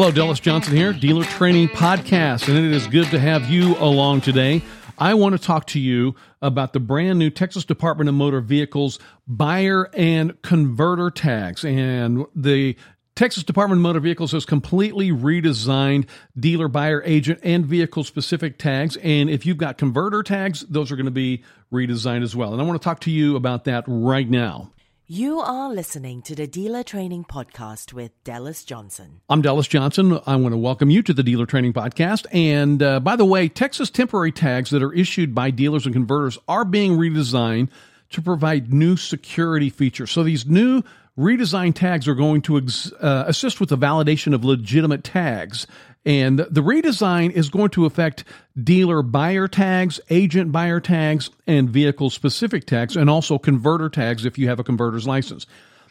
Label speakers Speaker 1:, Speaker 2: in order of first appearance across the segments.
Speaker 1: Hello, Dallas Johnson here, Dealer Training Podcast, and it is good to have you along today. I want to talk to you about the brand new Texas Department of Motor Vehicles buyer and converter tags. And the Texas Department of Motor Vehicles has completely redesigned dealer, buyer, agent, and vehicle specific tags. And if you've got converter tags, those are going to be redesigned as well. And I want to talk to you about that right now.
Speaker 2: You are listening to the Dealer Training Podcast with Dallas Johnson.
Speaker 1: I'm Dallas Johnson. I want to welcome you to the Dealer Training Podcast. And uh, by the way, Texas temporary tags that are issued by dealers and converters are being redesigned to provide new security features. So these new redesigned tags are going to ex- uh, assist with the validation of legitimate tags. And the redesign is going to affect dealer buyer tags, agent buyer tags, and vehicle specific tags, and also converter tags if you have a converter's license.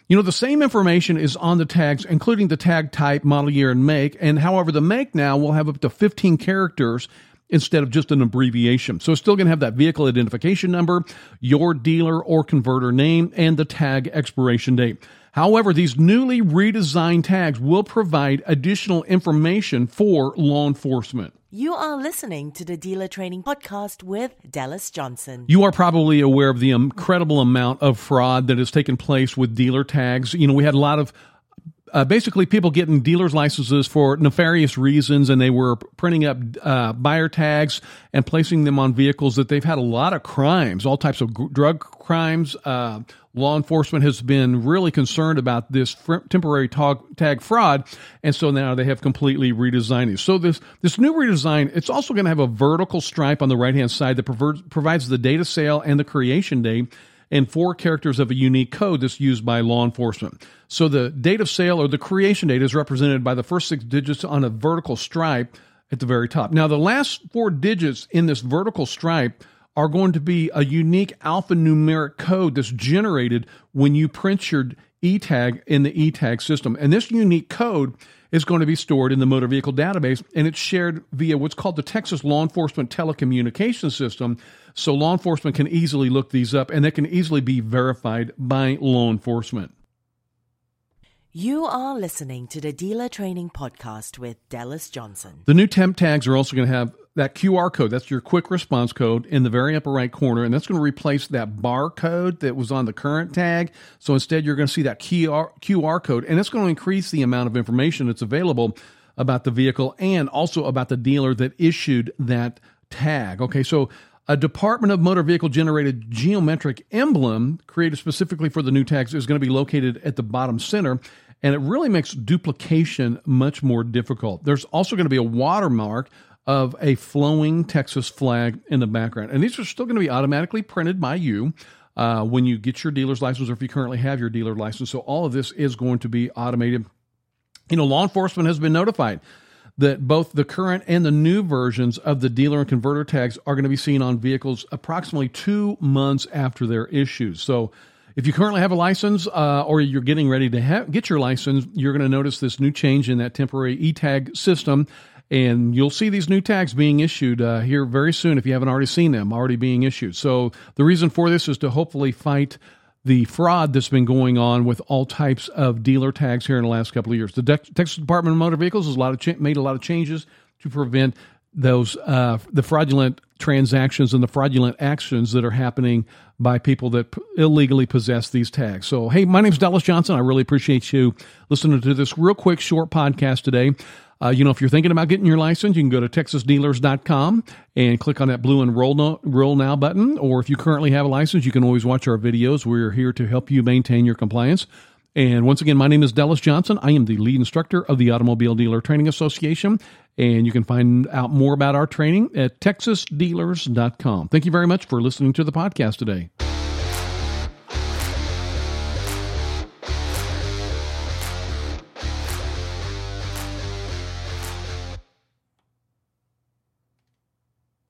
Speaker 1: You know, the same information is on the tags, including the tag type, model year, and make. And however, the make now will have up to 15 characters instead of just an abbreviation. So it's still going to have that vehicle identification number, your dealer or converter name, and the tag expiration date. However, these newly redesigned tags will provide additional information for law enforcement.
Speaker 2: You are listening to the Dealer Training Podcast with Dallas Johnson.
Speaker 1: You are probably aware of the incredible amount of fraud that has taken place with dealer tags. You know, we had a lot of uh, basically people getting dealers licenses for nefarious reasons and they were printing up uh, buyer tags and placing them on vehicles that they've had a lot of crimes all types of g- drug crimes. Uh, law enforcement has been really concerned about this fr- temporary tag, tag fraud and so now they have completely redesigned it. So this this new redesign it's also going to have a vertical stripe on the right hand side that provides the date of sale and the creation date and four characters of a unique code that's used by law enforcement. So the date of sale or the creation date is represented by the first six digits on a vertical stripe at the very top. Now, the last four digits in this vertical stripe are going to be a unique alphanumeric code that's generated when you print your e-tag in the e-tag system. And this unique code is going to be stored in the motor vehicle database and it's shared via what's called the Texas Law Enforcement Telecommunication System. So law enforcement can easily look these up and they can easily be verified by law enforcement.
Speaker 2: You are listening to the Dealer Training Podcast with Dallas Johnson.
Speaker 1: The new temp tags are also going to have that QR code. That's your quick response code in the very upper right corner, and that's going to replace that barcode that was on the current tag. So instead, you're going to see that QR, QR code, and it's going to increase the amount of information that's available about the vehicle and also about the dealer that issued that tag. Okay, so a Department of Motor Vehicle generated geometric emblem created specifically for the new tags is going to be located at the bottom center and it really makes duplication much more difficult. There's also going to be a watermark of a flowing Texas flag in the background. And these are still going to be automatically printed by you uh, when you get your dealer's license or if you currently have your dealer license. So all of this is going to be automated. You know, law enforcement has been notified that both the current and the new versions of the dealer and converter tags are going to be seen on vehicles approximately two months after their issues. So if you currently have a license uh, or you're getting ready to ha- get your license, you're going to notice this new change in that temporary e tag system and you'll see these new tags being issued uh, here very soon if you haven't already seen them already being issued. So the reason for this is to hopefully fight the fraud that's been going on with all types of dealer tags here in the last couple of years. The De- Texas Department of Motor Vehicles has a lot of cha- made a lot of changes to prevent those uh, the fraudulent transactions and the fraudulent actions that are happening by people that p- illegally possess these tags. So, hey, my name is Dallas Johnson. I really appreciate you listening to this real quick short podcast today. Uh, you know, if you're thinking about getting your license, you can go to texasdealers.com and click on that blue enroll, no, enroll now button. Or if you currently have a license, you can always watch our videos. We're here to help you maintain your compliance. And once again, my name is Dallas Johnson. I am the lead instructor of the Automobile Dealer Training Association. And you can find out more about our training at texasdealers.com. Thank you very much for listening to the podcast today.